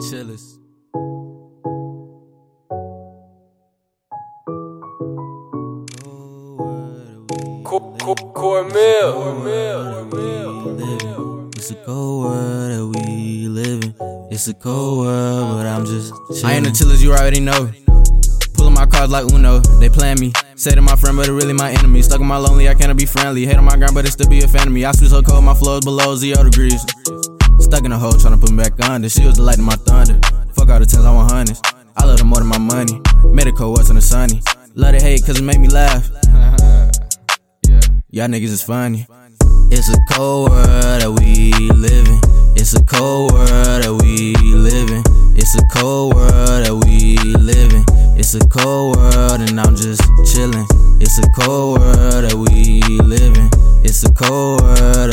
chillest. It's a cold world that we live in. It's a cold world, but I'm just chillin'. I ain't the chillest, you already know. Pulling my cards like Uno, they plan me. Say to my friend, but it really my enemy. Stuck in my lonely, I cannot be friendly. Hate on my grind, but it still be a fan of me. I switch so cold, my flow is below zero degrees. Stuck in a hole, tryna put me back under. She was the light of my thunder. Fuck all the tens, I want hundreds. I love her more than my money. Cold, what's on the sunny. Love to hate, cause it make me laugh. Y'all niggas is funny. It's a cold world that we live in. It's a cold world that we live in. It's a cold world that we live in. It's a cold world and I'm just chillin'. It's a cold world that we live in. It's a cold world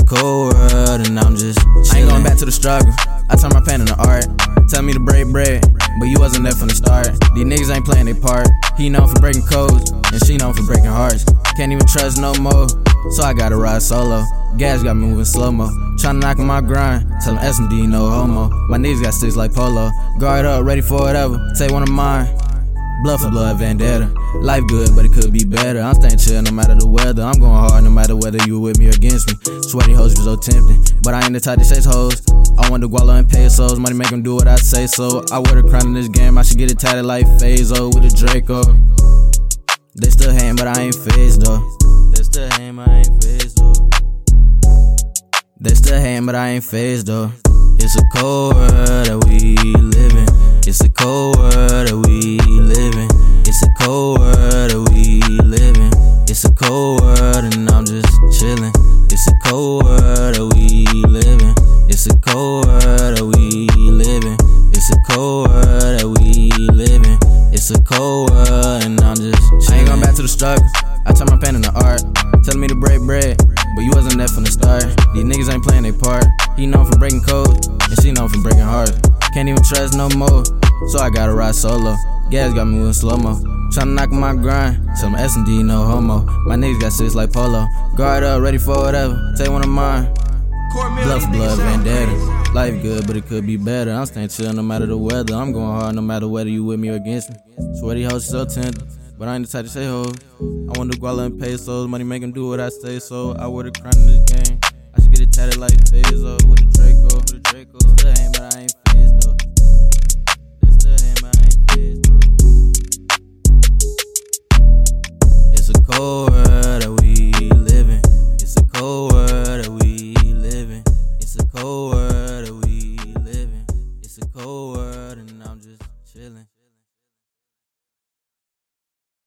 a cold world and I'm just chillin'. I ain't going back to the struggle. I turn my pen into art. Tell me to break bread, but you wasn't there from the start. These niggas ain't playing their part. He known for breaking codes, and she known for breaking hearts. Can't even trust no more, so I gotta ride solo. Gas got me moving slow mo. Tryna knock on my grind, tell him SMD no homo. My knees got sticks like polo. Guard up, ready for whatever. Take one of mine. Blood for blood, vendetta. Life good, but it could be better. I'm staying chill no matter the weather. I'm going hard no matter whether you with me or against me. Sweaty hoes be so tempting, but I ain't the type to chase hoes. I want the guala and pesos. Money make them do what I say so. I wear the crown in this game. I should get it tatted like Fazo with a Draco. They still hating, but I ain't phased though. They still hating, but I ain't phased though. They still hating, but I ain't phased though. It's a cold world that we live in. Cold world and I'm just chillin'. It's a cold world that we live in. It's a cold world that we live in. It's a cold world that we live in. It's a cold world and I'm just chillin'. I ain't going back to the struggle. I turn my pen into art. Telling me to break bread, but you wasn't there from the start. These niggas ain't playing their part. He known for breaking codes, and she known for breaking hearts. Can't even trust no more, so I gotta ride solo. Gas got me moving slow mo. Tryna knock my grind, tell my S&D no homo. My niggas got six like polo. Guard up, ready for whatever. Take one of mine. Blood for blood, vendetta. Life good, but it could be better. I'm staying chill no matter the weather. I'm going hard no matter whether you with me or against me. Sweaty hoes so tender, but I ain't the type to say hoes. I want the guala and pesos. Money make them do what I say, so I wear the crown in this game. I should get it tatted like Fazo with the Draco. With the Draco. Still ain't, but I ain't poor.